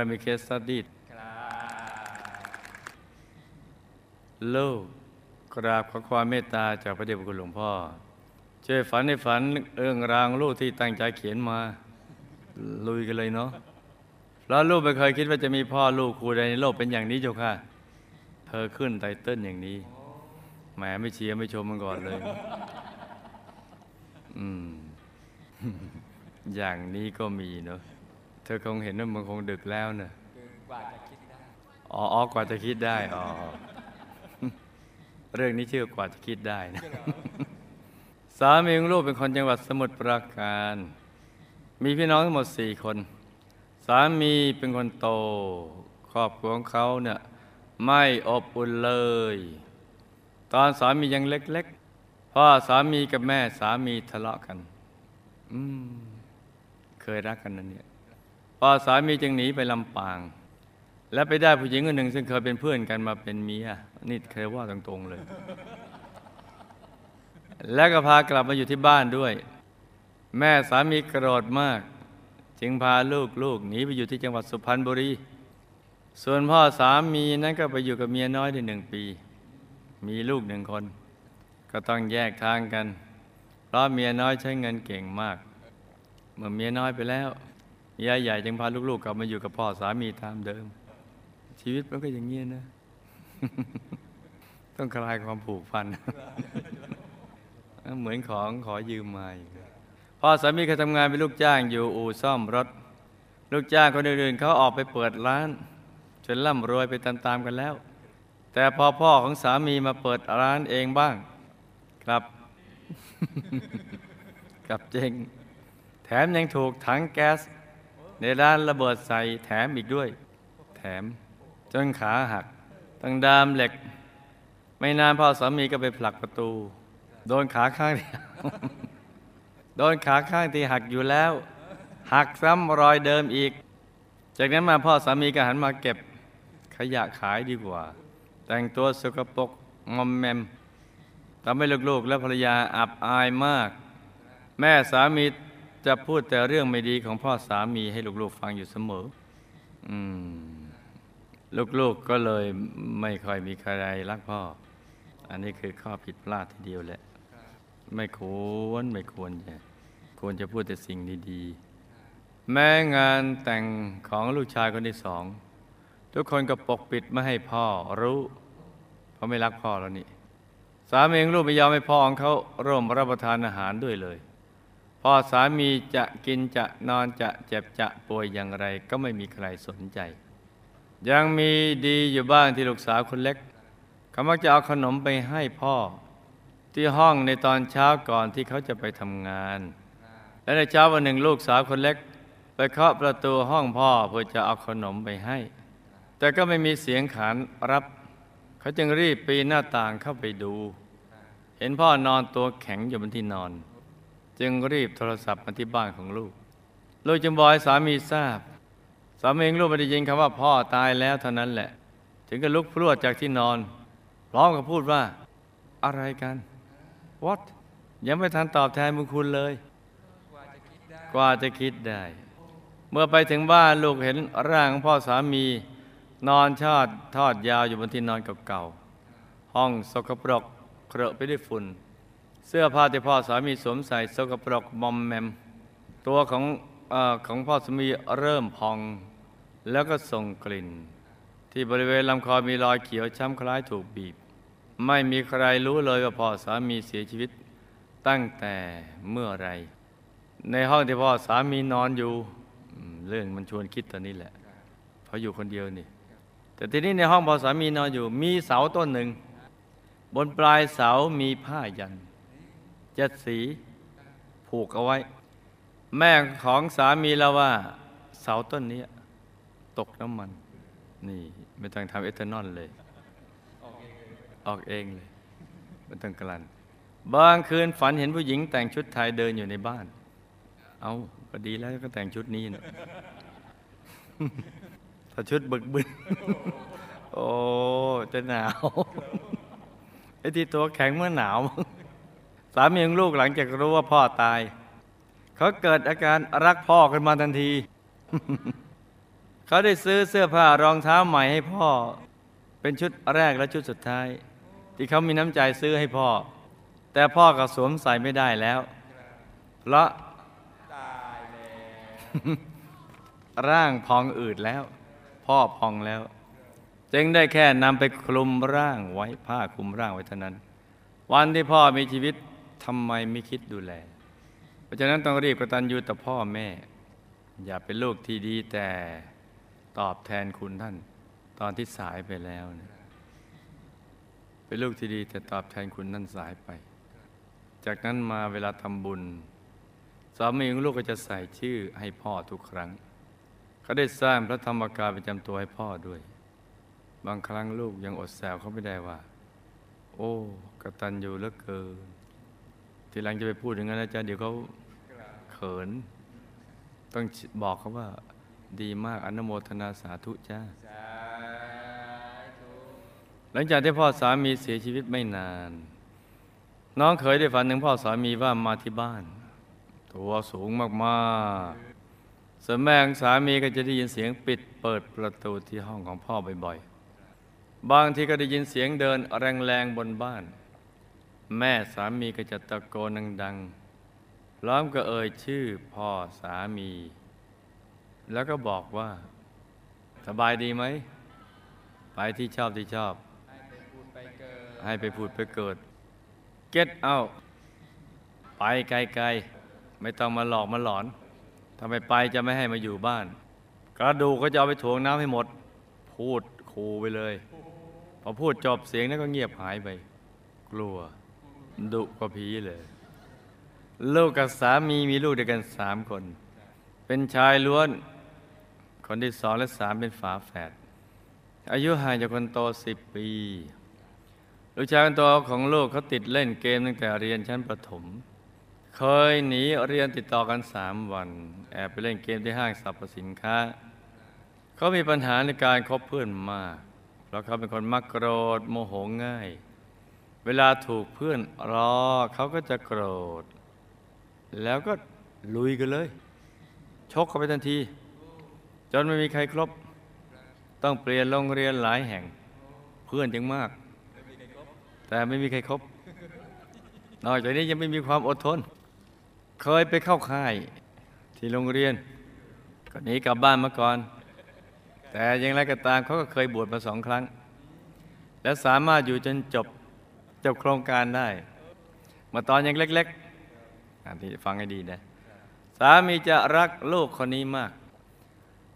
เรามีเคสสตี้ลูกกราบขอความเมตตาจากพระเดชพระคุณหลวงพ่อ ช่วยฝันในฝันเรื่องรางลูกที่ตั้งใจเขียนมา ลุยกันเลยเนาะเพราะลูกไม่เคยคิดว่าจะมีพ่อลูกครูใดในโลกเป็นอย่างนี้เจ้าค่ะ เธอขึ้นไตเติ้ลอย่างนี้แหมไม่เชียร์ไม่ชมมันก่อนเลย อืม อย่างนี้ก็มีเนาะ เธอคงเห็นว่ามันคงดึกแล้วเนอะคือกว่าจะคิดได้อ๋ออ๋อกว่าจะคิดได้ อ๋อ เรื่องนี้ชื่อกว่าจะคิดได้นะ สามีของลูกเป็นคนจังหวัดสมุทรปราการ มีพี่น้องทั้งหมดสี่คน สามีเป็นคนโต ครอบครัวของเขาเนี่ยไม่อบอุ่นเลย ตอนสามียังเล็กๆ พ่อสามีกับแม่สามีทะเลาะกัน อืม เคยรักกันนั่นเนี่ย พอสามีจึงหนีไปลำปาง และไปได้ผู้หญิงคนหนึ่ง ซึ่งเคยเป็นเพื่อนกันมาเป็นเมียนี่เคยว่าตรงๆเลย แล้วก็พากลับมาอยู่ที่บ้านด้วย แม่สามีโกรธมาก จึงพาลูกๆหนีไปอยู่ที่จังหวัดสุพรรณบุรี ส่วนพ่อสามีนั้นก็ไปอยู่กับเมียน้อยได้หนึ่งปี มีลูกหนึ่งคน ก็ต้องแยกทางกัน เพราะเมียน้อยใช้เงินเก่งมาก เมื่อเมียน้อยไปแล้ว ยายใหญ่จึงพาลูกๆกลับมาอยู่กับพ่อสามีตามเดิม ชีวิตมันก็อย่างเงี้ยนะ ต้องคลายความผูกพัน เหมือนของขอยืมมาพ่อสามีเคยทำงานเป็นลูกจ้างอยู่อู่ซ่อมรถ ลูกจ้างคนอื่นๆเขาออกไปเปิดร้าน จนร่ำรวยไปตามๆกันแล้ว แต่พอพ่อของสามีมาเปิดร้านเองบ้าง ครับกับเจงแถมยังถูกถังแก๊ส ในร้านระเบิดใส่แถมอีกด้วย แถม จนขาหักตั้งดามเหล็ก ไม่นานพ่อสามีก็ไปผลักประตู โดนขาข้างที่โดนขาข้างที่หักอยู่แล้ว หักซ้ำรอยเดิมอีก จากนั้นมาพ่อสามีก็หันมาเก็บขยะขายดีกว่า แต่งตัวสกปรกงอมแมมทำให้ลูกๆ และภรรยาอับอายมาก แม่สามี จะพูดแต่เรื่องไม่ดีของพ่อสามีให้ลูกๆฟังอยู่เสมอ อืม ลูกๆก็เลยไม่ค่อยมีใครรักพ่อ อันนี้คือข้อผิดพลาดทีเดียวแหละ ไม่ควรไม่ควรจะควรจะพูดแต่สิ่งดีๆ แม้งานแต่งของลูกชายคนที่สอง ทุกคนก็ปกปิดไม่ให้พ่อรู้ เพราะไม่รักพ่อแล้วนี่ สามีของลูกไม่ยอมให้พ่อของเขาร่วมรับประทานอาหารด้วยเลย พ่อสามีจะกินจะนอนจะเจ็บจะป่วยอย่างไรก็ไม่มีใครสนใจ ยังมีดีอยู่บ้างที่ลูกสาวคนเล็กเขามักจะเอาขนมไปให้พ่อ ที่ห้องในตอนเช้าก่อนที่เขาจะไปทำงาน และในเช้าวันหนึ่งลูกสาวคนเล็ก ไปเคาะประตูห้องพ่อเพื่อจะเอาขนมไปให้ แต่ก็ไม่มีเสียงขานรับ เขาจึงรีบปีนหน้าต่างเข้าไปดู เห็นพ่อนอนตัวแข็งอยู่บนที่นอน จึงรีบโทรศัพท์มาที่บ้านของลูก ลูกจึงบอกให้สามีทราบ สามีของลูกไม่ได้ยินคำว่าพ่อตายแล้วเท่านั้นแหละ ถึงก็ลุกพรวดจากที่นอน พร้อมกับพูดว่า อะไรกัน what ยังไม่ทันตอบแทนบุญคุณเลย กว่าจะคิดได้กว่าจะคิดได้เมื่อไปถึงบ้านลูกเห็นร่างของพ่อสามี นอนชอดทอดยาวอยู่บนที่นอนเก่าๆห้องสกปรกเครอะไปด้วยฝุ่น เสื้อผ้าที่พ่อสามีสวมใส่สกปรกมอมแมม ตัวของอของพ่อสามีเริ่มพอง แล้วก็ส่งกลิ่น ที่บริเวณลำคอมีรอยเขียวช้ำคล้ายถูกบีบ ไม่มีใครรู้เลยว่าพ่อสามีเสียชีวิต ตั้งแต่เมื่อไร ในห้องที่พ่อสามีนอนอยู่ เรื่องมันชวนคิดตอนนี้แหละ เพราะอยู่คนเดียวนี่ แต่ทีนี้ในห้องพ่อสามีนอนอยู่ มีเสาต้นหนึ่ง บนปลายเสามีผ้ายัน เจ็ดสีผูกเอาไว้ แม่ของสามีแล้วว่า เสาต้นนี้ ตกน้ำมัน นี่ไม่ต้องทำเอทานอลเลย ออกเองเลยไม่ต้องกลันบางคืนฝันเห็นผู้หญิงแต่งชุดไทยเดินอยู่ในบ้าน เอาก็ดีแล้วก็แต่งชุดนี้นะถ้าชุดบึกบึนโอ้ จะหนาว ไอ้ที่ตัวแข็งเมื่อหนาว สามีของลูกหลังจากรู้ว่าพ่อตาย เขาเกิดอาการรักพ่อขึ้นมาทันที เขาได้ซื้อเสื้อผ้ารองเท้าใหม่ให้พ่อ เป็นชุดแรกและชุดสุดท้าย ที่เขามีน้ำใจซื้อให้พ่อ แต่พ่อก็สวมใส่ไม่ได้แล้ว เพราะตายแล้วร่างพองอืดแล้ว พ่อพองแล้ว จึงได้แค่นำไปคลุมร่างไว้ผ้าคลุมร่างไว้เท่านั้น วันที่พ่อมีชีวิต ทำไมไม่คิดดูแล เพราะฉะนั้นต้องรีบกระตัญญูต่อพ่อแม่ อย่าเป็นลูกที่ดีแต่ตอบแทนคุณท่าน ตอนที่สายไปแล้วนะเป็นลูกที่ดีแต่ตอบแทนคุณท่านสายไป จากนั้นมาเวลาทำบุญสามีของลูกก็จะใส่ชื่อให้พ่อทุกครั้งเขาได้สร้างพระธรรมกายประจำตัวให้พ่อด้วย บางครั้งลูกยังอดแซวเขาไม่ได้ว่า โอ้กตัญญูเหลือเกิน ทีหลังจะไปพูดอย่างนั้นนะจ๊ะเดี๋ยวเขาเขิน ต้องบอกเขาว่า ดีมากอนุโมทนาสาธุจ้าหลังจากที่พ่อสามีเสียชีวิตไม่นาน น้องเคยได้ฝันถึงพ่อสามีว่ามาที่บ้าน ตัวสูงมากๆส่วนแม่ของสามีก็จะได้ยินเสียงปิดเปิดประตูที่ห้องของพ่อบ่อยๆ บางทีก็ได้ยินเสียงเดินแรงๆบนบ้าน แม่สามีก็จะตะโกนดังๆพร้อมก็เอ่ยชื่อพ่อสามี แล้วก็บอกว่า สบายดีไหม ไปที่ชอบที่ชอบ ให้ไปพูดไปเกิด เกิด get out ไปไกลๆ ไม่ต้องมาหลอกมาหลอนถ้าไม่ไปจะไม่ให้มาอยู่บ้าน กระดูกก็จะเอาไปถ่วงน้ำให้หมด พูดคูไปเลย พอพูดจบเสียงนั้นก็เงียบหายไป กลัว ดุกว่าผีเลย ลูกกับสามีมีลูกด้วยกันสามคน เป็นชายล้วน คนที่สองและสามเป็นฝาแฝด อายุห่างจากคนโตสิบปี ลูกชายคนโตของลูกเขาติดเล่นเกมตั้งแต่เรียนชั้นประถม เคยหนีเรียนติดต่อกันสามวัน แอบไปเล่นเกมที่ห้างสรรพสินค้า เขามีปัญหาในการคบเพื่อนมาก เพราะเขาเป็นคนมักโกรธโมโหง่าย เวลาถูกเพื่อนล้อเขาก็จะโกรธ แล้วก็ลุยกันเลย ชกเข้าไปทันที จนไม่มีใครครบ ต้องเปลี่ยนโรงเรียนหลายแห่ง เพื่อนยังมาก แต่ไม่มีใครครบ นอกจากนี้ยังไม่มีความอดทน เคยไปเข้าค่ายที่โรงเรียนก็หนีกลับบ้านมาก่อน แต่อยังไรก็ตามเขาก็เคยบวชมาสองครั้ง และสามารถอยู่จนจบ จบโครงการได้ มาตอนยังเล็กๆอันที่ฟังให้ดีนะ สามีจะรักลูกคนนี้มาก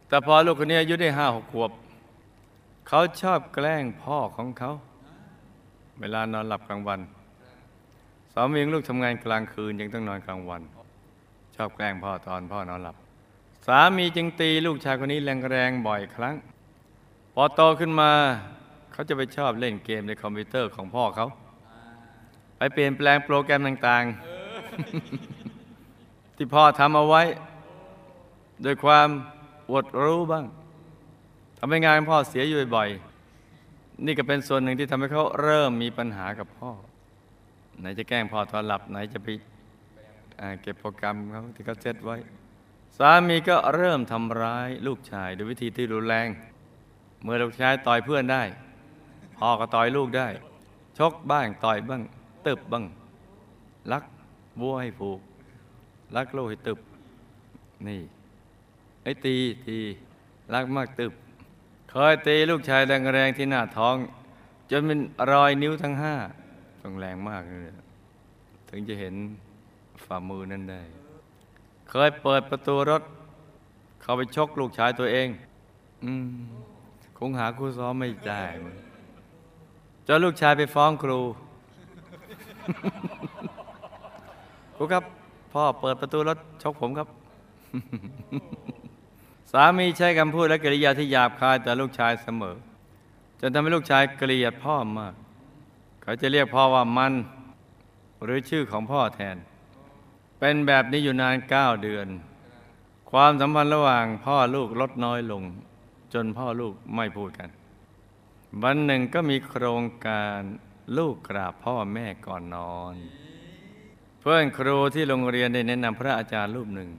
แต่พอลูกคนนี้อายุได้ห้าหกขวบ เขาชอบแกล้งพ่อของเขา เวลานอนหลับกลางวัน สามีของลูกทำงานกลางคืนยังต้องนอนกลางวัน ชอบแกล้งพ่อตอนพ่อนอนหลับ สามีจึงตีลูกชายคนนี้แรงๆบ่อยครั้ง พอโตขึ้นมาเขาจะไปชอบเล่นเกมในคอมพิวเตอร์ของพ่อเขา เปลี่ยนแปลงโปรแกรมต่างๆ ที่พ่อทำเอาไว้ โดยความอดรู้บ้างทำให้งานพ่อเสียอยู่บ่อยๆนี่ก็เป็นส่วนหนึ่งที่ทำให้เขาเริ่มมีปัญหากับพ่อ ไหนจะแกล้งพ่อตอนหลับไหนจะไปเก็บโปรแกรมเขาที่เขาเซตไว้ สามีก็เริ่มทำร้ายลูกชายด้วยวิธีที่รุนแรง เมื่อลูกชายต่อยเพื่อนได้พ่อก็ต่อยลูกได้ ชกบ้างต่อยบ้าง ตึบบ้างลักวัวให้ผูกลักลูกให้ตึบ นี่ไอ้ตีตีรักมากตึบ เคยตีลูกชายแรงๆที่หน้าท้อง จนเป็นรอยนิ้วทั้งห้าต้องแรงมากเลยถึงจะเห็นฝ่ามือนั่นได้ เคยเปิดประตูรถ เข้าไปชกลูกชายตัวเอง อืมคงหาครูซ้อมไม่ได้จนลูกชายไปฟ้องครู ครูครับ พ่อเปิดประตูรถชกผมครับ สามีใช้คำพูดและกริยาที่หยาบคายแต่ลูกชายเสมอ จนทำให้ลูกชายเกลียดพ่อมาก เขาจะเรียกพ่อว่ามัน หรือชื่อของพ่อแทน เป็นแบบนี้อยู่นานเก้าเดือน ความสัมพันธ์ระหว่างพ่อลูกลดน้อยลง จนพ่อลูกไม่พูดกัน วันหนึ่งก็มีโครงการ ลูกกราบพ่อแม่ก่อนนอน เพื่อนครูที่โรงเรียนได้แนะนำพระอาจารย์รูปหนึ่ง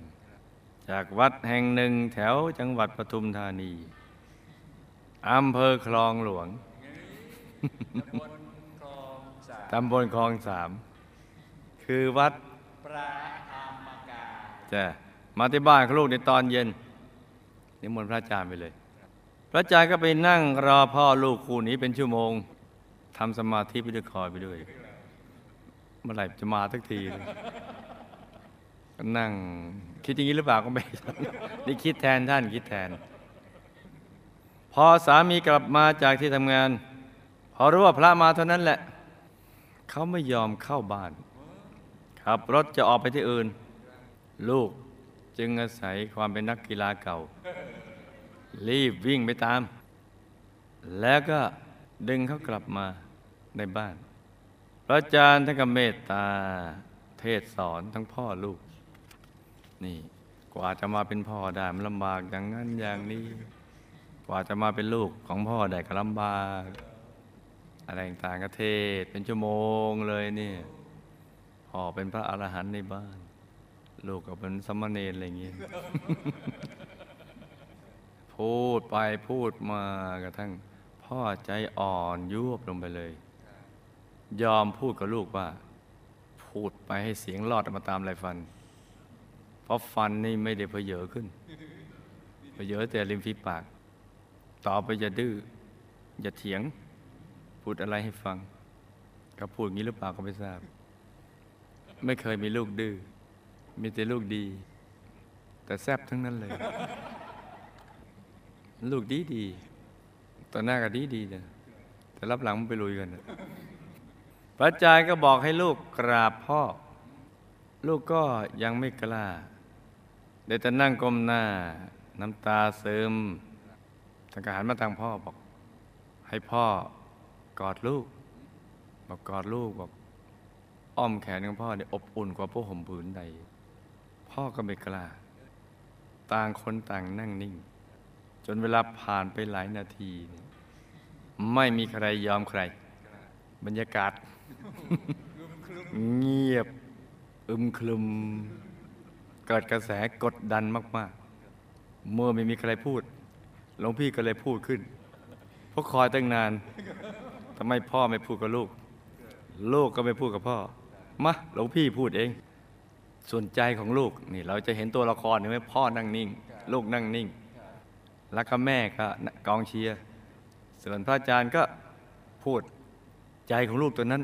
จากวัดแห่งหนึ่งแถวจังหวัดปทุมธานีอำเภอคลองหลวงตำบลคลองสาม คือวัดพระธรรมกายจะมาที่บ้านลูกในตอนเย็นนิมนต์พระอาจารย์ไปเลย พระอาจารย์ก็ไปนั่งรอพ่อลูกคู่นี้เป็นชั่วโมง ทำสมาธิไปด้วยคอยไปด้วย เมื่อไหร่จะมาสักทีนั่ง คิดอย่างนี้หรือเปล่าก็ไม่นี่คิดแทนท่านคิดแทน พอสามีกลับมาจากที่ทำงาน พอรู้ว่าพระมาเท่านั้นแหละ เขาไม่ยอมเข้าบ้าน ขับรถจะออกไปที่อื่น ลูกจึงอาศัยความเป็นนักกีฬาเก่า รีบวิ่งไปตาม แล้วก็ดึงเขากลับมา ในบ้าน พระอาจารย์ท่านก็เมตตา เทศสอนทั้งพ่อลูก นี่กว่าจะมาเป็นพ่อได้มันลำบากอย่างนั้นอย่างนี้ กว่าจะมาเป็นลูกของพ่อได้ก็ลำบาก อะไรต่างๆก็เทศเป็นชั่วโมงเลยเนี่ยพ่อเป็นพระอรหันต์ในบ้าน ลูกก็เป็นสมณเณรอะไรอย่างเงี้ยพูดไปพูดมากระทั่งพ่อใจอ่อนยุบลงไปเลย ยอมพูดกับลูกว่า พูดไปให้เสียงรอดออกมาตามลายฟัน เพราะฟันนี่ไม่ได้เพเยอขึ้นเพเยอแต่ริมฝีปาก ต่อไปอย่าดื้ออย่าเถียง พูดอะไรให้ฟังเขาพูดงี้หรือเปล่าก็ไม่ทราบ ไม่เคยมีลูกดื้อมีแต่ลูกดี แต่แซบทั้งนั้นเลย ลูกดีดีตอนหน้าก็ดีดีเนี่ยแต่รับหลังมันไปลุยกันนะ พระอาจารย์ก็บอกให้ลูกกราบพ่อ ลูกก็ยังไม่กล้าได้แต่นั่งก้มหน้า น้ำตาซึมทานก็หันมาทางพ่อบอก ให้พ่อกอดลูก บอกกอดลูกบอกอ้อมแขนของพ่อเนี่ยอบอุ่นกว่าผ้ห่มผืนใด พ่อก็ไม่กล้า ต่างคนต่างนั่งนิ่ง จนเวลาผ่านไปหลายนาที ไม่มีใครยอมใคร บรรยากาศ เงียบ อึมครึม เกิดกระแสกดดันมาก ๆ เมื่อไม่มีใครพูดหลวงพี่ก็เลยพูดขึ้นเพราะคอยตั้งนานทำไมพ่อไม่พูดกับลูก ลูกก็ไม่พูดกับพ่อ มาหลวงพี่พูดเอง ส่วนใจของลูกนี่ เราจะเห็นตัวละครเห็นไหมพ่อนั่งนิ่ง ลูกนั่งนิ่ง แล้วก็แม่ก็กองเชียร์ส่วนพระอาจารย์ก็พูด ใจของลูกตัวนั้น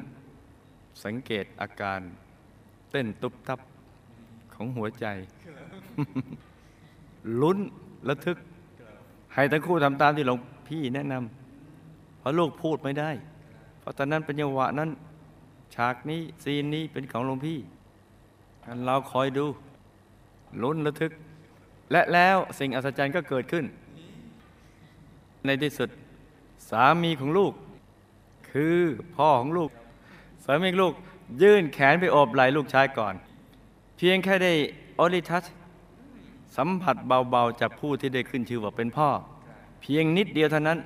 สังเกตอาการเต้นตุบตับของหัวใจ ลุ้นระทึก ให้ทั้งคู่ทำตามที่หลวงพี่แนะนำเพราะลูกพูดไม่ได้ เพราะตอนนั้นเป็นจังหวะนั้น ฉากนี้ซีนนี้เป็นของหลวงพี่เราคอยดูลุ้นระทึก และแล้วสิ่งอัศจรรย์ก็เกิดขึ้น ในที่สุดสามีของลูก คือพ่อของลูกสามีลูกยื่นแขนไปโอบไหล่ลูกชายก่อน เพียงแค่ได้ออลิทัชสัมผัสเบาๆจากผู้ที่ได้ขึ้นชื่อว่าเป็นพ่อ เพียงนิดเดียวเท่านั้น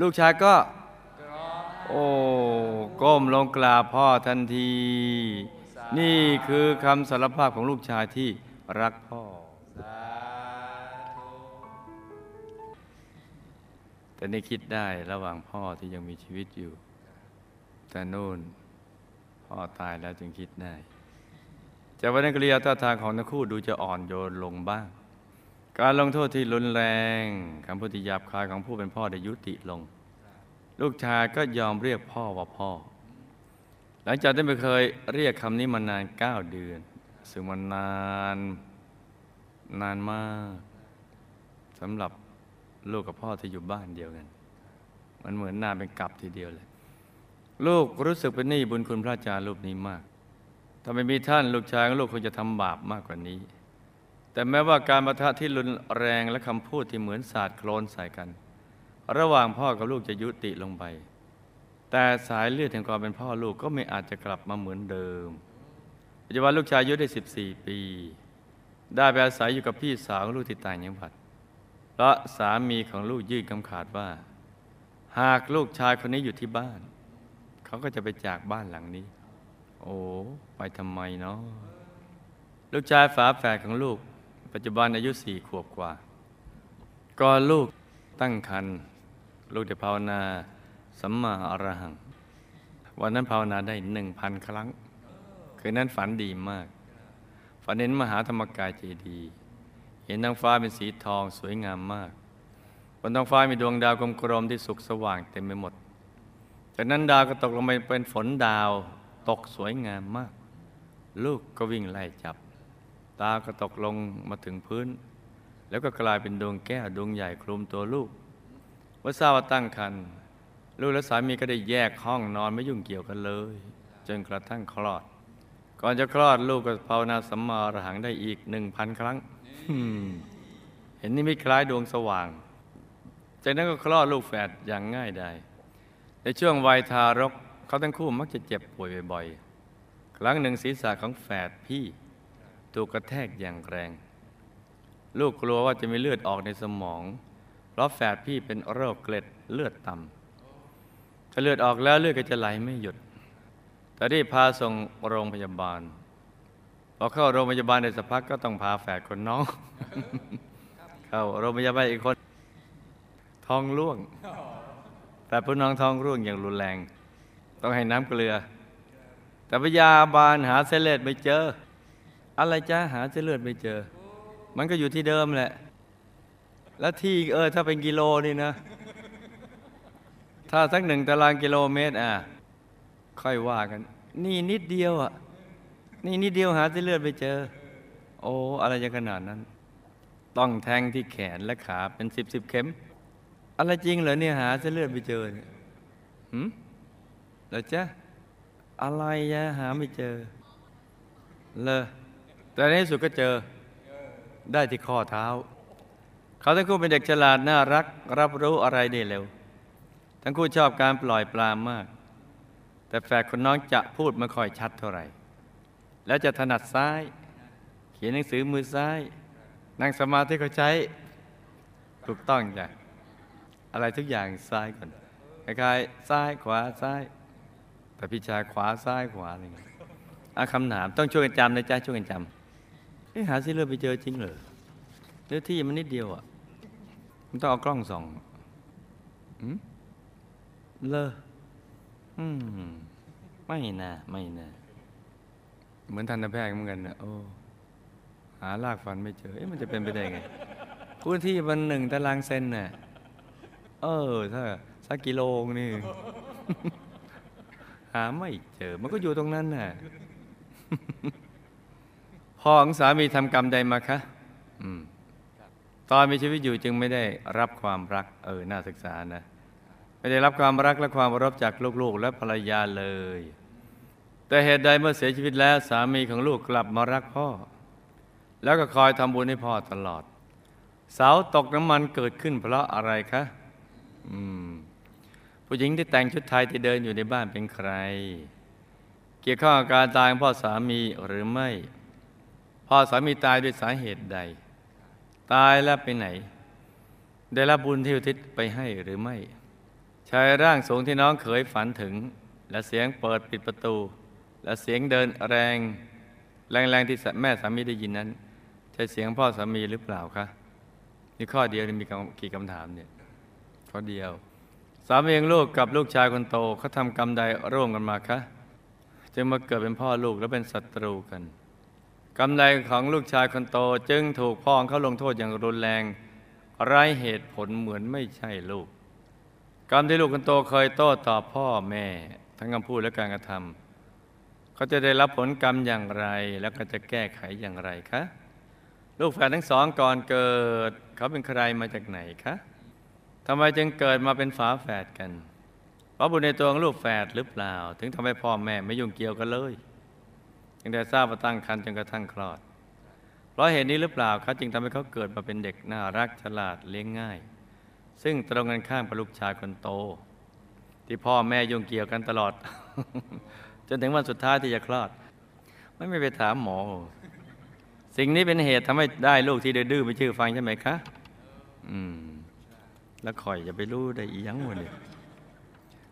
ลูกชายก็โอ้ก้มลงกราบพ่อทันที นี่คือคำสารภาพของลูกชายที่รักพ่อ แต่นี่คิดได้ระหว่างพ่อที่ยังมีชีวิตอยู่ แต่นู่นพ่อตายแล้วจึงคิดได้จากวันนั้นกริยาท่าทางของทั้งคู่ดูจะอ่อนโยนลงบ้าง การลงโทษที่รุนแรงคำพูดที่หยาบคายของผู้เป็นพ่อได้ยุติลง ลูกชายก็ยอมเรียกพ่อว่าพ่อ หลังจากที่ไม่เคยเรียกคำนี้มานานเก้าเดือน ซึ่งมันนานนานมากสำหรับ ลูกกับพ่อที่อยู่บ้านเดียวกัน มันเหมือนนาเป็นกลับทีเดียวเลย ลูกรู้สึกเป็นหนี้บุญคุณพระอาจารย์รูปนี้มาก ถ้าไม่มีท่านลูกชายของลูกคงจะทำบาปมากกว่านี้ แต่แม้ว่าการประทะที่รุนแรงและคำพูดที่เหมือนสาดโคลนใส่กัน ระหว่างพ่อกับลูกจะยุติลงไป แต่สายเลือดแห่งความเป็นพ่อลูกก็ไม่อาจจะกลับมาเหมือนเดิม ปัจจุบันลูกชายอายุได้ 14 ปี ได้ไปอาศัยอยู่กับพี่สาวของลูกที่ต่างจังหวัด เพราะสามีของลูกยื่นคำขาดว่า หากลูกชายคนนี้อยู่ที่บ้าน เขาก็จะไปจากบ้านหลังนี้ โอ้ไปทำไมเนาะลูกชายฝาแฝดของลูก ปัจจุบันอายุสี่ขวบกว่าก่อนลูกตั้งครรภ์ลูกได้ภาวนาสัมมาอรหัง วันนั้นภาวนาได้หนึ่งพันครั้ง คืนนั้นฝันดีมาก ฝันเห็นมหาธรรมกายเจดีย์ เห็นนางฟ้าเป็นสีทองสวยงามมาก บนท้องฟ้ามีดวงดาวกลมๆที่สุกสว่างเต็มไปหมด จากนั้นดาวก็ตกลงมาเป็นฝนดาวตกสวยงามมาก ลูกก็วิ่งไล่จับ ตาก็ตกลงมาถึงพื้น แล้วก็กลายเป็นดวงแก้วดวงใหญ่คลุมตัวลูกเมื่อทราบว่าตั้งครรภ์ลูกและสามีก็ได้แยกห้องนอนไม่ยุ่งเกี่ยวกันเลย จนกระทั่งคลอด ก่อนจะคลอดลูกก็ภาวนาสัมมาอรหังได้อีกหนึ่งพันครั้ง เห็นนี่ไม่คล้ายดวงสว่าง จากนั้นก็คลอดลูกแฝดอย่างง่ายดายในช่วงวัยทารกเขาทั้งคู่มักจะเจ็บป่วยบ่อยๆ ครั้งหนึ่งศีรษะของแฝดพี่ถูกกระแทกอย่างแรง ลูกกลัวว่าจะมีเลือดออกในสมอง เพราะแฝดพี่เป็นโรคเกล็ดเลือดต่ำถ้าเลือดออกแล้วเลือดก็จะไหลไม่หยุดแต่ได้พาส่งโรงพยาบาล พอเข้าโรงพยาบาลในสักพักก็ต้องพาแฝดคนน้อง เข้าโรงพยาบาลอีกคน ทองร่วงแต่พี่น้องทองร่วงอย่างรุนแรง ต้องให้น้ำเกลือ แต่พยาบาลหาเส้นเลือดไม่เจอ อะไรจ้าหาเส้นเลือดไม่เจอ มันก็อยู่ที่เดิมแหละ แล้วที่เออถ้าเป็นกิโลนี่นะ ถ้าสักหนึ่งตารางกิโลเมตรอะค่อยว่ากัน นี่นิดเดียวอะ นี่นิดเดียวหาเส้นเลือดไม่เจอ โอ้อะไรจะขนาดนั้น ต้องแทงที่แขนและขาเป็นสิบสิบเข็ม อะไรจริงเหรอเนี่ยหาเส้นเลือดไม่เจอเนี่ยหืมเหรอจ๊ะอะไรยะหาไม่เจอ เลยแต่ในที่สุดก็เจอได้ที่ข้อเท้า เขาทั้งคู่เป็นเด็กฉลาดน่ารัก รับรู้อะไรได้เร็ว ทั้งคู่ชอบการปล่อยปลามาก แต่แฝดคนน้องจะพูดไม่ค่อยชัดเท่าไหร่ แล้วจะถนัดซ้าย เขียนหนังสือมือซ้าย นั่งสมาธิก็ใช้ถูกต้องจ้ะอะไรทุกอย่างซ้ายก่อนคล้ายๆซ้ายขวาซ้าย แต่พี่ชายขวาซ้ายขวาอะไรเงี้ยอะคำถามต้องช่วยกันจำนะจ๊ะช่วยกันจำเอ๊หาซิเลือดไปเจอจริงเหรอเนื้อที่มันนิดเดียวอะมันต้องเอากล้องส่องอืมเลออืมไม่น่าไม่น่า เหมือนทันตแพทย์เหมือนกันนะโอ้หารากฟันไม่เจอเอ๊ะมันจะเป็นไปได้ไงพื้นที่มันหนึ่งตารางเซนน่ะเออถ้าสักกิโลนี่หาไม่เจอ มันก็อยู่ตรงนั้นน่ะพ่อของสามีทำกรรมใดมาคะอืมตอนมีชีวิตอยู่จึงไม่ได้รับความรัก เออ น่าศึกษานะ ไม่ได้รับความรักและความเคารพจากลูกๆ และภรรยาเลย แต่เหตุใดเมื่อเสียชีวิตแล้วสามีของลูกกลับมารักพ่อ แล้วก็คอยทำบุญให้พ่อตลอด เสาตกน้ำมันเกิดขึ้นเพราะอะไรคะอืมผู้หญิงที่แต่งชุดไทยที่เดินอยู่ในบ้านเป็นใคร เกี่ยวข้องกับการตายของพ่อสามีหรือไม่ พ่อสามีตายด้วยสาเหตุใด ตายแล้วไปไหน ได้รับบุญที่อุทิศไปให้หรือไม่ชายร่างสูงที่น้องเขยฝันถึง และเสียงเปิดปิดประตู และเสียงเดินแรง แรงๆที่แม่สามีได้ยินนั้น ใช่เสียงพ่อสามีหรือเปล่าคะนี่ข้อเดียวมีกี่คำถามเนี่ยข้อเดียว สามีของลูกกับลูกชายคนโตเขาทำกรรมใดร่วมกันมาคะจึงมาเกิดเป็นพ่อลูกและเป็นศัตรูกันกรรมใดของลูกชายคนโตจึงถูกพ่อของเขาลงโทษอย่างรุนแรงไร้เหตุผลเหมือนไม่ใช่ลูก กรรมที่ลูกคนโตเคยโต้ตอบพ่อแม่ ทั้งคำพูดและการกระทำ เขาจะได้รับผลกรรมอย่างไร แล้วก็จะแก้ไขอย่างไรคะลูกแฝดทั้งสองก่อนเกิด เขาเป็นใครมาจากไหนคะทำไมจึงเกิดมาเป็นฝาแฝดกันเพราะบุญในตัวของลูกแฝดหรือเปล่า ถึงทำให้พ่อแม่ไม่ยุ่งเกี่ยวกันเลยยังได้ทราบว่าตั้งครรภ์จนกระทั่งคลอด เพราะเหตุนี้หรือเปล่าเขาจึงทำให้เขาเกิดมาเป็นเด็กน่ารักฉลาดเลี้ยงง่าย ซึ่งตรงกันข้ามกับลูกชายคนโต ที่พ่อแม่ยุ่งเกี่ยวกันตลอด จนถึงวันสุดท้ายที่จะคลอด ไม่ไม่ไปถามหมอ สิ่งนี้เป็นเหตุทำให้ได้ลูกที่ดื้อไม่ชื่อฟังใช่ไหมคะ อืม แล้วคอยจะไปรู้ได้อีหยังหมดเลย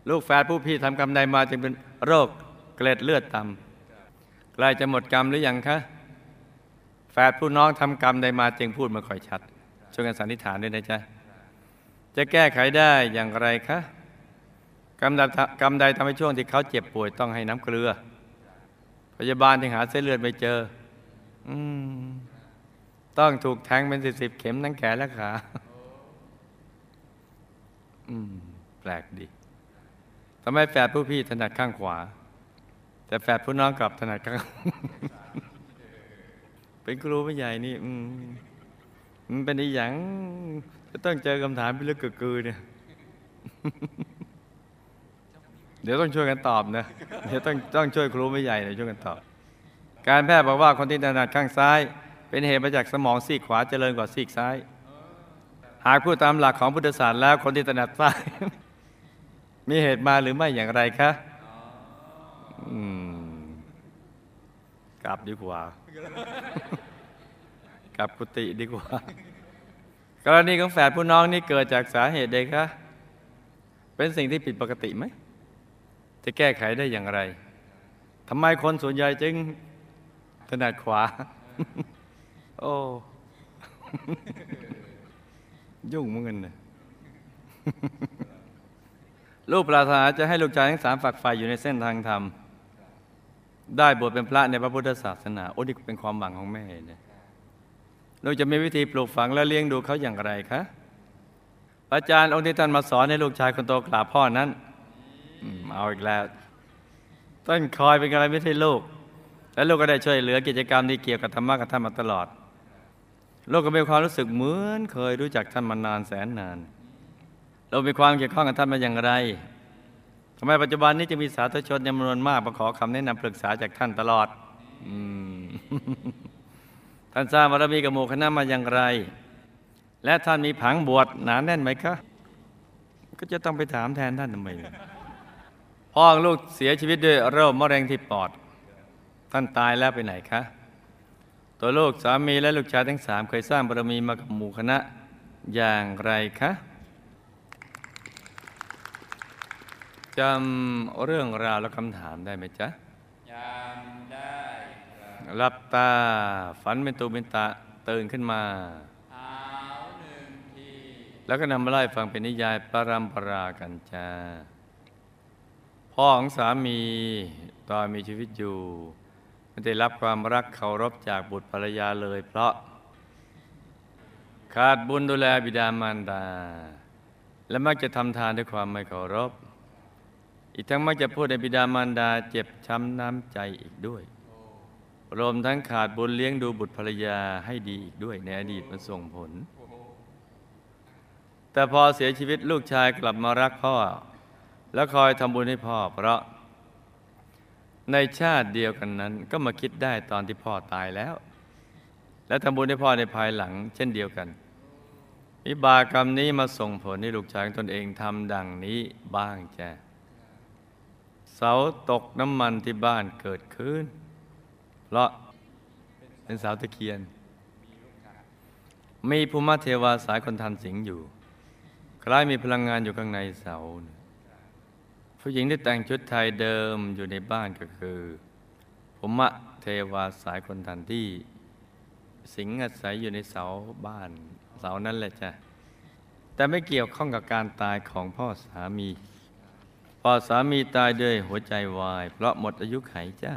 ลูกแฝดผู้พี่ทำกรรมใดมาจึงเป็นโรคเกล็ดเลือดต่ำใกล้จะหมดกรรมหรือยังคะแฝดผู้น้องทำกรรมใดมาจึงพูดมาค่อยชัดช่วยกันสันนิษฐานด้วยนะจ๊ะจะแก้ไขได้อย่างไรคะ กรรมใดกรรมใดทำให้ช่วงที่เขาเจ็บป่วยต้องให้น้ำเกลือ พยาบาลที่หาเส้นเลือดไม่เจอ อืมต้องถูกแทงเป็นสิบสิบเข็มทั้งแขนและขาอืม แปลกดีทำไมแฝดผู้พี่ถนัดข้างขวา แต่แฝดผู้น้องกลับถนัดข้าง เป็นครูไม่ใหญ่นี่ อืมมันเป็นอีหยังจะต้องเจอคำถามพิลึกกึกกือเนี่ย ดี๋ยวต้องช่วยกันตอบนะ เดี๋ยวต้องต้องช่วยครูไม่ใหญ่หน่อยช่วยกันตอบ การแพทย์บอกว่าคนที่ถนัดข้างซ้าย เป็นเหตุมาจากสมองซีกขวาเจริญกว่าซีกซ้าย หากพูดตามหลักของพุทธศาสตร์แล้วคนที่ถนัดซ้าย มีเหตุมาหรือไม่อย่างไรคะอืมกลับดีกว่า กลับกุฏิดีกว่า กรณีของแฝดผู้น้องนี่เกิดจากสาเหตุใดคะ เป็นสิ่งที่ผิดปกติไหม จะแก้ไขได้อย่างไรทำไมคนส่วนใหญ่จึงถนัดขวา โอ้ ยุ่งเหมือนกันนะลูกปรารถนาจะให้ลูกชายทั้งสามฝักใฝ่อยู่ในเส้นทางธรรม ได้บวชเป็นพระในพระพุทธศาสนา โอ้นี่เป็นความหวังของแม่เนี่ยลูกจะมีวิธีปลูกฝังและเลี้ยงดูเขาอย่างไรคะอาจารย์องค์ที่ท่านมาสอนให้ลูกชายคนโตกราบพ่อนั้น เอาอีกแล้ว ต้นคอยเป็นอะไรไม่ใช่ลูก และลูกก็ได้ช่วยเหลือกิจกรรมที่เกี่ยวกับธรรมะกับท่านมาตลอด ลูกก็มีความรู้สึกเหมือนเคยรู้จักท่านมานานแสนนาน เรามีความเกี่ยวข้องกับท่านมาอย่างไรทำไมปัจจุบันนี้จะมีสาธุชนจำนวนมากมาขอคำแนะนำปรึกษาจากท่านตลอดอท่านสร้างบารมีกับหมู่คณะมาอย่างไร และท่านมีผังบวชหนาแน่นไหมคะ ก็จะต้องไปถามแทนท่านทำไม พ่อของลูกเสียชีวิตด้วยโรคมะเร็งที่ปอด ท่านตายแล้วไปไหนคะ ตัวลูกสามีและลูกชายทั้งสามเคยสร้างบารมีมากับหมู่คณะอย่างไรคะจำเรื่องราวและคำถามได้ไหมจ๊ะยามได้ครับหลับตาฝันเป็นตูเป็นตะตื่นขึ้นมาเท้าหนึ่งทีแล้วก็นำมาไล่ฟังเป็นนิยายปรำปรากันจ้า พ่อของสามีตอนมีชีวิตอยู่ไม่ได้รับความรักเคารพจากบุตรภรรยาเลย เพราะ ขาดบุญดูแลบิดามารดา และมักจะทำทานด้วยความไม่เคารพ อีกทั้งมักจะพูดในบิดามารดาเจ็บช้ำน้ำใจอีกด้วยรวมทั้งขาดบุญเลี้ยงดูบุตรภรรยาให้ดีอีกด้วยในอดีตมันส่งผล แต่พอเสียชีวิตลูกชายกลับมารักพ่อ แล้วคอยทำบุญให้พ่อเพราะ ในชาติเดียวกันนั้น ก็มาคิดได้ตอนที่พ่อตายแล้ว และทำบุญให้พ่อในภายหลัง เช่นเดียวกันวิบากกรรมนี้มาส่งผลให้ลูกชายตนเองทำดังนี้บ้างจ้ะเสาตกน้ำมันที่บ้านเกิดขึ้น เพราะเป็นเสาตะเคียน มีภูมิเทวาสายคนทันสิงอยู่ คล้ายมีพลังงานอยู่ข้างในเสา ผู้หญิงที่แต่งชุดไทยเดิมอยู่ในบ้านก็คือภูมิเทวาสายคนทันที่ สิงอาศัยอยู่ในเสาบ้านเสานั้นแหละจ้ะแต่ไม่เกี่ยวข้องกับการตายของพ่อสามีพ่อสามีตายด้วยหัวใจวาย เพราะหมดอายุไขจ้ะ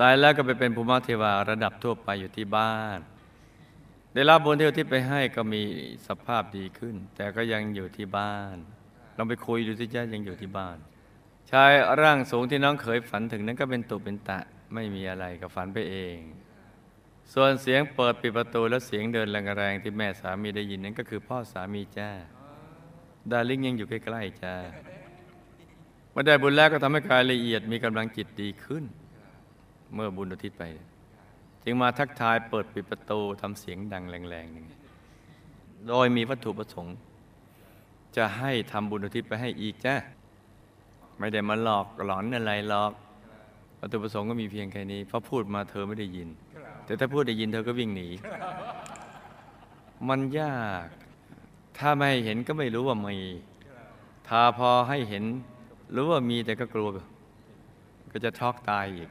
ตายแล้วก็ไปเป็นภูมิเทวาระดับทั่วไปอยู่ที่บ้าน ได้รับบุญที่อุที่ไปให้ก็มีสภาพดีขึ้น แต่ก็ยังอยู่ที่บ้าน ลองไปคุยดูสิจ้ายังอยู่ที่บ้าน ชายร่างสูงที่น้องเคยฝันถึงนั้นก็เป็นตุเป็นตะไม่มีอะไรกับฝันไปเอง ส่วนเสียงเปิดปิดประตูและเสียงเดินแรงๆที่แม่สามีได้ยินนั้นก็คือพ่อสามีจ้า ดาริ่งยังอยู่ใกล้ๆจ้าเมื่อได้บุญแล้วก็ทำให้กายละเอียดมีกำลังจิตดีขึ้น เมื่อบุญอุทิศไป จึงมาทักทายเปิดปิดประตูทำเสียงดังแรงๆหนึ่งโดยมีวัตถุประสงค์ จะให้ทำบุญอุทิศไปให้อีกจ้าไม่ได้มาหลอกหลอนอะไรหรอกวัตถุประสงค์ก็มีเพียงแค่นี้พราะพูดมาเธอไม่ได้ยิน แต่ถ้าพูดได้ยินเธอก็วิ่งหนี มันยาก ถ้าไม่ให้เห็นก็ไม่รู้ว่ามี ถ้าพอให้เห็น รู้ว่ามีแต่ก็กลัว ก็จะช็อกตายอีก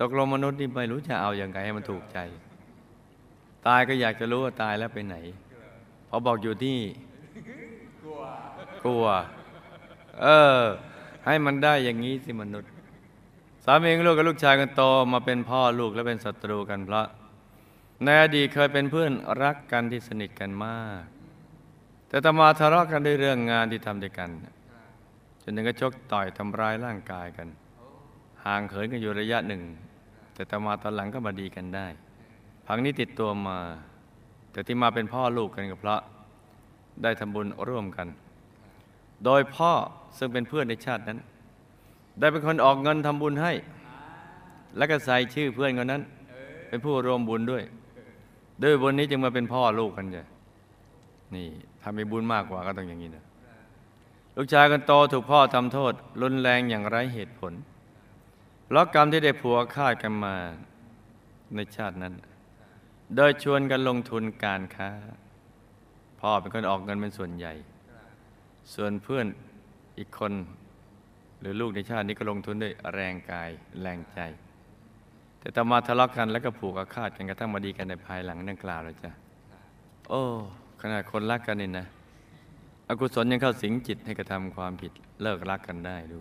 ตกลงมนุษย์นี่ไม่รู้จะเอาอย่างไงให้มันถูกใจ ตายก็อยากจะรู้ว่าตายแล้วไปไหน พอบอกอยู่ที่ กลัว เออ ให้มันได้อย่างนี้สิมนุษย์ สามีลูกกับลูกชายกันโตมาเป็นพ่อลูกและเป็นศัตรูกันเพราะในอดีตเคยเป็นเพื่อนรักกันที่สนิทกันมาก แต่ต่อมาทะเลาะกันด้วยเรื่องงานที่ทำด้วยกันจนถึงก็ชกต่อยทำร้ายร่างกายกัน ห่างเขินกันอยู่ระยะหนึ่ง แต่ต่อมาตอนหลังก็มาดีกันได้พังนี้ติดตัวมา แต่ที่มาเป็นพ่อลูกกันก็เพราะได้ทำบุญร่วมกัน โดยพ่อซึ่งเป็นเพื่อนในชาตินั้น ได้เป็นคนออกเงินทำบุญให้ แล้วก็ใส่ชื่อเพื่อนคนนั้น เป็นผู้ร่วมบุญด้วย ด้วยบุญนี้จึงมาเป็นพ่อลูกกันจ้ะนี่ถ้ามีบุญมากกว่าก็ต้องอย่างนี้นะลูกชายคนโตถูกพ่อทำโทษ รุนแรงอย่างไร้เหตุผล เพราะกรรมที่ได้ผัวฆ่ากันมาในชาตินั้น โดยชวนกันลงทุนการค้า พ่อเป็นคนออกเงินเป็นส่วนใหญ่ ส่วนเพื่อนอีกคน หรือลูกในชาตินี้ก็ลงทุนด้วยแรงกายแรงใจ แต่ต่อมาทะเลาะกันแล้วก็ผูกอาฆาตกันกระทั่งมาดีกันในภายหลังดังกล่าวเลยจ้ะโอ้ขนาดคนรักกันนี่นะ อกุศลยังเข้าสิงจิตให้กระทำความผิดเลิกรักกันได้ดู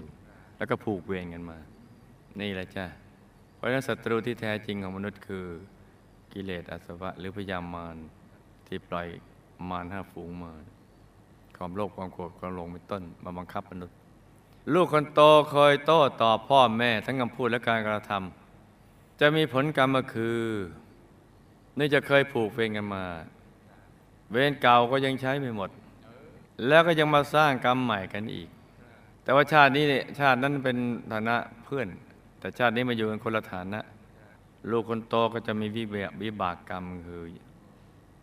แล้วก็ผูกเวรกันมา นี่แหละจ้ะเพราะฉะนั้นศัตรูที่แท้จริงของมนุษย์คือกิเลสอาสวะหรือพยามารที่ปล่อยมารห้าฝูงมา ความโลภความโกรธความหลงเป็นต้นมาบังคับมนุษย์ ลูกคนโตเคยโต้ตอบพ่อแม่ทั้งคำพูดและการกระทำจะมีผลกรรมก็คือนี่จะเคยผูกเวรกันมา เวรเก่าก็ยังใช้ไม่หมด แล้วก็ยังมาสร้างกรรมใหม่กันอีก แต่ว่าชาตินี้ชาตินั้นเป็นฐานะเพื่อน แต่ชาตินี้มาอยู่กันคนละฐานะ ลูกคนโตก็จะมีวิเบกวิบากกรรมคือ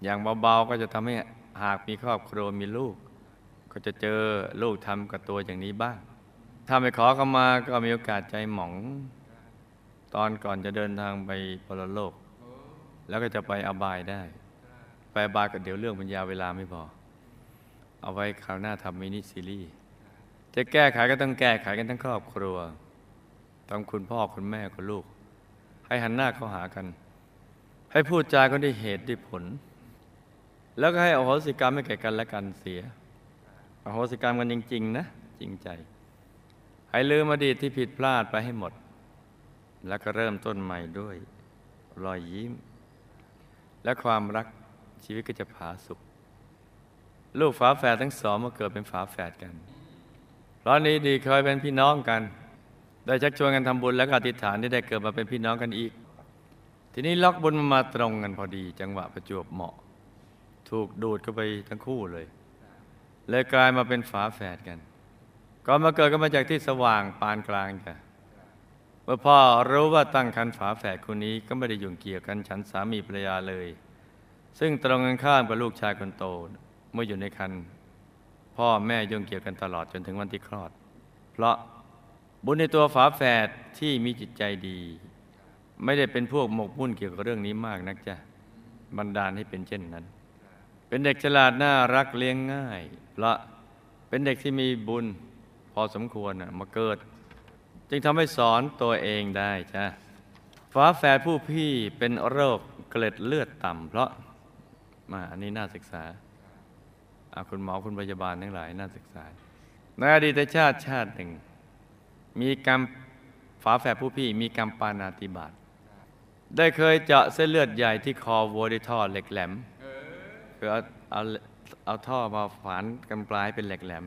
อย่างเบาๆก็จะทำให้หากมีครอบครัวมีลูก ก็จะเจอลูกทำกับตัวอย่างนี้บ้าง ถ้าไม่ขอเข้ามาก็มีโอกาสใจหมอง ตอนก่อนจะเดินทางไปปรโลก แล้วก็จะไปอบายได้ ไปอบายก็เดี๋ยวเรื่องปัญญาเวลาไม่พอ เอาไว้คราวหน้าทำมินิซีรีส์จะแก้ไขก็ต้องแก้ไขกันทั้งครอบครัวต้องคุณพ่อคุณแม่คุณลูก ให้หันหน้าเข้าหากัน ให้พูดจากันด้วยเหตุด้วยผล แล้วก็ให้อโหสิกรรมให้แก่กันและกันเสีย อโหสิกรรมกันจริง ๆ นะ จริงใจ ให้ลืมอดีตที่ผิดพลาดไปให้หมด แล้วก็เริ่มต้นใหม่ด้วย รอยยิ้ม และความรักชีวิตก็จะผาสุกลูกฝาแฝดทั้งสองมาเกิดเป็นฝาแฝดกันเพราะนี้ดีเคยเป็นพี่น้องกัน ได้ชักชวนกันทำบุญและก็อธิษฐานที่ได้เกิดมาเป็นพี่น้องกันอีก ทีนี้ล็อกบุญมันมาตรงกันพอดี จังหวะประจวบเหมาะ ถูกดูดเข้าไปทั้งคู่เลย เลยกลายมาเป็นฝาแฝดกันก่อนมาเกิดก็มาจากที่สว่างปานกลางจ้ะเมื่อพ่อรู้ว่าตั้งคันฝาแฝดคนนี้ก็ไม่ได้ยุ่งเกี่ยวกันฉันสามีภรรยาเลย ซึ่งตรงกันข้ามกับลูกชายคนโต เมื่ออยู่ในคันพ่อแม่ยุ่งเกี่ยวกันตลอดจนถึงวันที่คลอด เพราะบุญในตัวฝาแฝดที่มีจิตใจดี ไม่ได้เป็นพวกหมกมุ่นเกี่ยวกับเรื่องนี้มากนักจ้ะบันดาลให้เป็นเช่นนั้น เป็นเด็กฉลาดน่ารักเลี้ยงง่าย เพราะเป็นเด็กที่มีบุญพอสมควรน่ะมาเกิด จึงทำให้สอนตัวเองได้จ้ะฝาแฝดผู้พี่เป็นโรคเกล็ดเลือดต่ำเพราะมาอันนี้น่าศึกษาคุณหมอคุณพยาบาลทั้งหลายน่าศึกษาในอดีตชาติชาติหนึ่ง มีกรรมฝาแฝดผู้พี่มีกรรมปานาติบาตได้เคยเจาะเส้นเลือดใหญ่ที่คอวัวด้วยท่อเหล็กแหลมคือเอา เอาท่อมาฝานกันปลายเป็นเหลกแหลม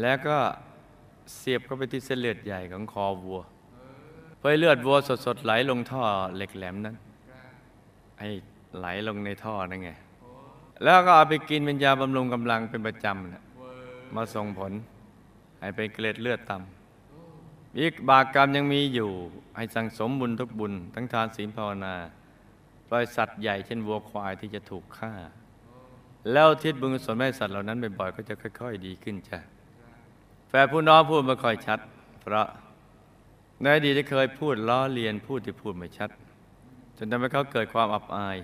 แล้วก็เสียบเข้าไปที่เส้นเลือดใหญ่ของคอวัว เพื่อเลือดวัวสดๆไหลลงท่อเหล็กแหลมนั้นให้ไหลลงในท่อนั่นไง แล้วก็เอาไปกินเป็นยาบำรุงกำลังเป็นประจำนะมาส่งผล ให้เป็นเกล็ดเลือดต่ำอีกบากกรรมยังมีอยู่ ให้สั่งสมบุญทุกบุญ ทั้งทานศีลภาวนา ปล่อยสัตว์ใหญ่เช่นวัวควายที่จะถูกฆ่า แล้วทิศบุญกุศลให้สัตว์เหล่านั้นบ่อยๆก็จะค่อย ๆ ดีขึ้นจ้ะแฝดผู้น้องพูดไม่ค่อยชัด เพราะในอดีตได้เคยพูดล้อเลียนพูดที่พูดไม่ชัด จนทำให้เขาเกิดความอับอาย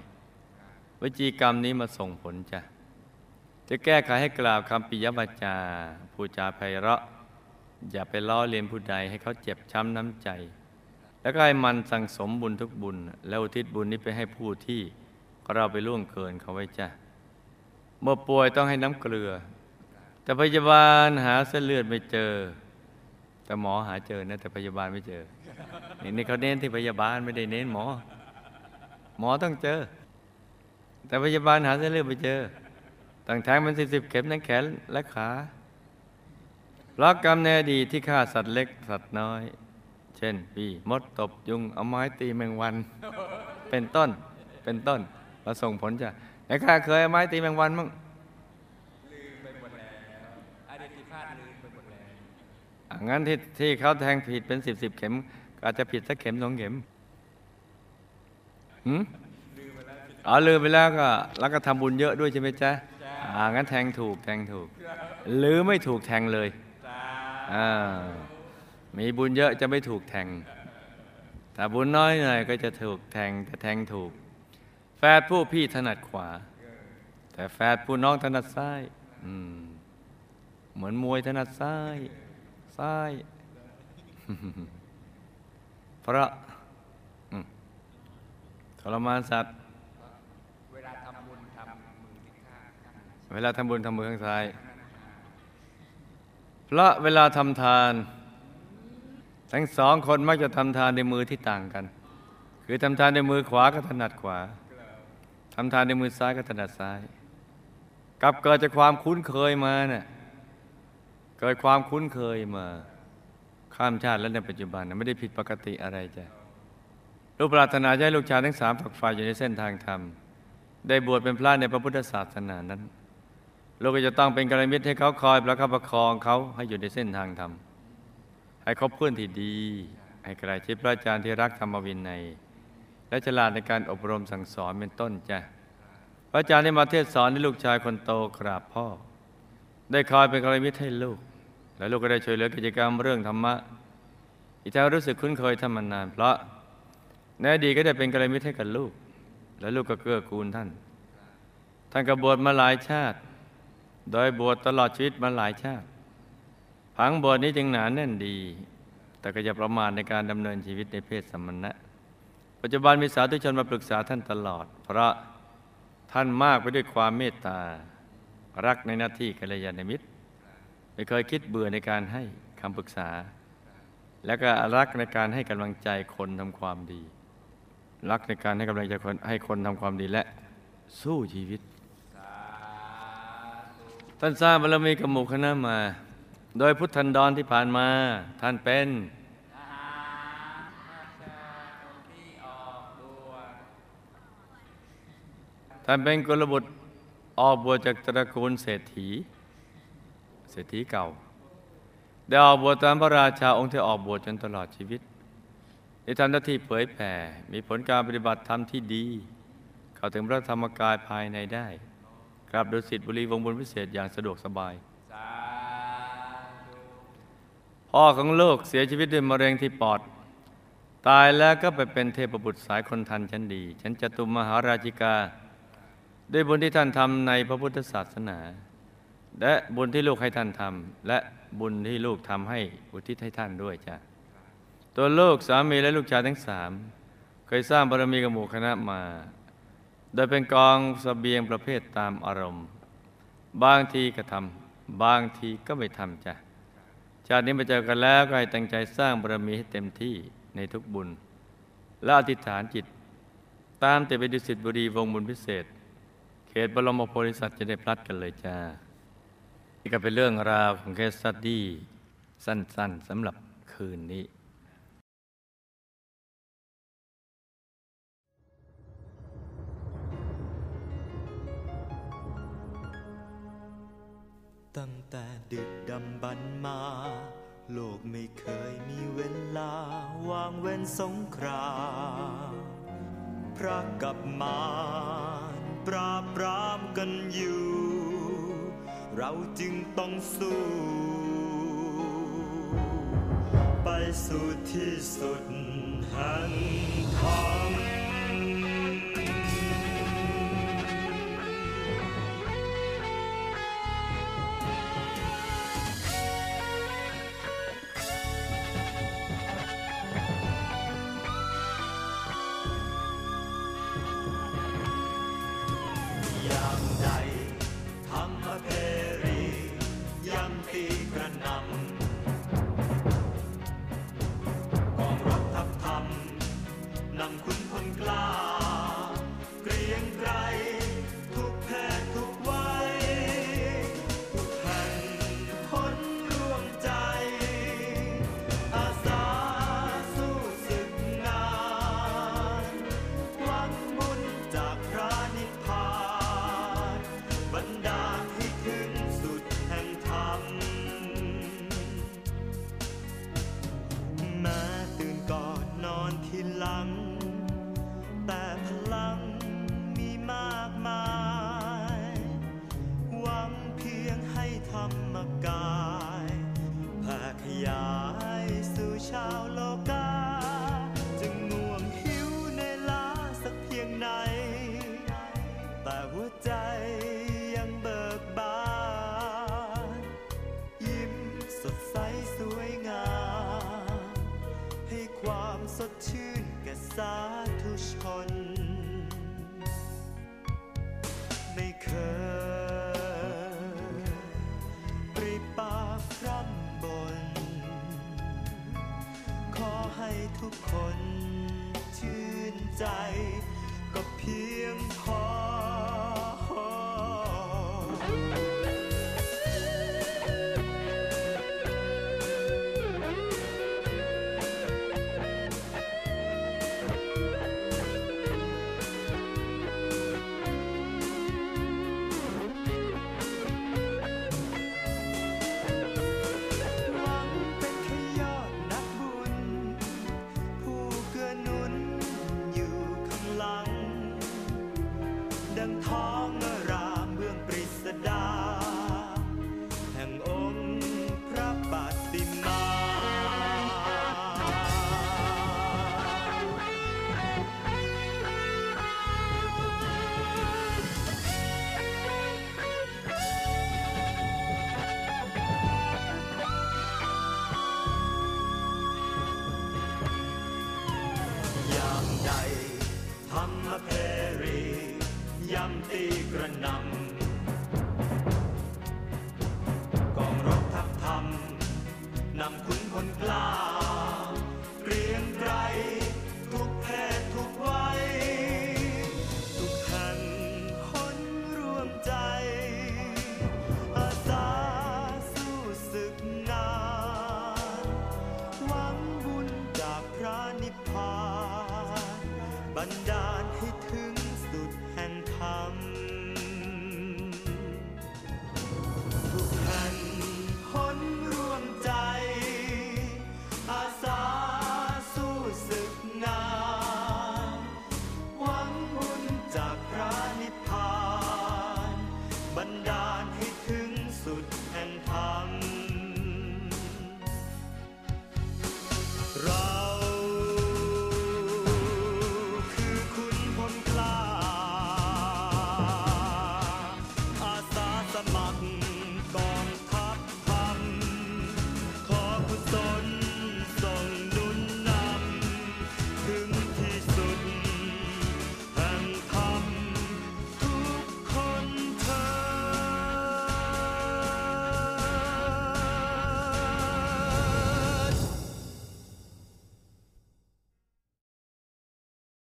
วิจีกรรมนี้มาส่งผลจ้ะจะแก้ไขให้กล่าวคำปิยวาจาพูดจาไพเราะ อย่าไปล้อเลียนผู้ใดให้เขาเจ็บช้ำน้ำใจ แล้วก็ให้มันสั่งสมบุญทุกบุญ แล้วอุทิศบุญนี้ไปให้ผู้ที่เราะเราไปล่วงเกินเขาไว้จ้ะ เมื่อป่วยต้องให้น้ำเกลือ แต่พยาบาลหาเส้นเลือดไม่เจอ แต่หมอหาเจอนะ แต่พยาบาลไม่เจอ นี่นี่เขาเน้นที่พยาบาลไม่ได้เน้นหมอ หมอต้องเจอ แต่พยาบาลหาเส้นเลือดไม่เจอตั้งแทงมันสิบสิบเข็มทั้งแขนและขาเพราะกรรมในอดีตที่ฆ่าสัตว์เล็กสัตว์น้อย เช่นปีมดตบยุงเอาไม้ตีแมงวัน เป็นต้นเป็นต้นมาส่งผลจ้ะ แต่ข้าเคยเอาไม้ตีแมงวันมั้งลืมไปหมดแล้วอดีตที่พลาดลืมไปหมดแล้วอะงั้นที่ที่เขาแทงผิดเป็นสิบสิบเข็มก็อาจจะผิดสักเข็มสองเข็มหืมอ๋อลืมไปแล้วก็ แล้วก็ทำบุญเยอะด้วยใช่ไหมจ๊ะอ่างั้นแทงถูกแทงถูก หรือไม่ถูกแทงเลยจ้าอ่ามีบุญเยอะจะไม่ถูกแทงถ้าบุญน้อยหน่อยก็จะถูกแทงแต่แทงถูก แฝดผู้พี่ถนัดขวา แต่แฝดผู้น้องถนัดซ้ายอืมเหมือนมวยถนัดซ้าย ซ้าย เพราะทรมานสัตว์ เวลาทำบุญทำมือข้างเวลาทำบุญทำมือข้างซ้ายเพราะเวลาทำทาน ทั้งสองคนมักจะทำทานในมือที่ต่างกัน คือทำทานในมือขวาก็ถนัดขวาำทานในมือซ้ายก็ถนัดซ้ายกับเกิดจากความคุ้นเคยมาเนี่ยเกิดความคุ้นเคยมา ข้ามชาติและในปัจจุบันนะไม่ได้ผิดปกติอะไรจ้ะลูกปรารถนาให้ลูกชายทั้งสามฝักฝ่ายอยู่ในเส้นทางธรรม ได้บวชเป็นพระในพระพุทธศาสนานั้นเราก็จะต้องเป็นกัลยาณมิตรให้เขาคอยประคับประคองเขาให้อยู่ในเส้นทางธรรมให้คบเพื่อนที่ดี ให้ใกล้ชิดพระอาจารย์ที่รักธรรมวินัย และฉลาดในการอบรมสั่งสอนเป็นต้นจ้ะพระอาจารย์ได้มาเทศสอนให้ลูกชายคนโตกราบพ่อ ได้คอยเป็นกัลยาณมิตรให้ลูก และลูกก็ได้ช่วยเหลือกิจกรรมเรื่องธรรมะ อีกทั้งรู้สึกคุ้นเคยท่านมานาน เพราะในอดีตก็ได้เป็นกัลยาณมิตรให้กับลูก และลูกก็เกื้อกูลท่าน ท่านกบวชมาหลายชาติ โดยบวชตลอดชีวิตมาหลายชาติ ผังบวชนี้จึงหนาแน่นดี แต่ก็อย่าประมาทในการดำเนินชีวิตในเพศสมณะ ปัจจุบันมีสาธุชนมาปรึกษาท่านตลอด เพราะท่านมากไปด้วยความเมตตา รักในหน้าที่กัลยาณมิตร ไม่เคยคิดเบื่อในการให้คำปรึกษา และก็รักในการให้กำลังใจคนทำความดี รักในการให้กำลังใจคนให้คนทำความดีและสู้ชีวิต ท่านสร้างบารมีกับหมู่คณะมา โดยพุทธันดรที่ผ่านมาท่านเป็น ที่ออกตัว ท่านเป็นกุลบุตรออกบวชจากตระกูลเศรษฐี เศรษฐีเก่า ได้ออกบวชตามพระราชาองค์ที่ออกบวชจนตลอดชีวิตได้ทำหน้าที่เผยแผ่ มีผลการปฏิบัติธรรมที่ดี เข้าถึงพระธรรมกายภายในได้กราบดุสิตบุรีวงบุญพิเศษอย่างสะดวกสบาย พ่อของลูกเสียชีวิตด้วยมะเร็งที่ปอด ตายแล้วก็ไปเป็นเทพบุตรสายคนทันชั้นดีฉันจตุมหาราชิกา ด้วยบุญที่ท่านทำในพระพุทธศาสนา และบุญที่ลูกให้ท่านทำและบุญที่ลูกทำให้อุทิศให้ท่านด้วยจ้ะตัวลูกสามีและลูกชายทั้งสามเคยสร้างบารมีกับหมู่คณะมา โดยเป็นกองสเสบียงประเภทตามอารมณ์ บางทีก็ทำบางทีก็ไม่ทำจ้ะชาตินี้มาเจอกันแล้วก็ให้ตั้งใจสร้างบารมีให้เต็มที่ในทุกบุญ และอธิษฐานจิต ตามแต่ไปดุสิตบุรีวงบุญพิเศษ เขตบรมโพธิสัตว์จะได้พลัดกันเลยจ้า นี่ก็เป็นเรื่องราวของเคสสตดี้สั้นๆสำหรับคืนนี้ตั้งแต่ดึกดำบรรมา โลกไม่เคยมีเวลาวางเว้นสงครามพระกับมา ปราบปรามกันอยู่ เราจึงต้องสู้ ไปสู่ที่สุดแห่งธรร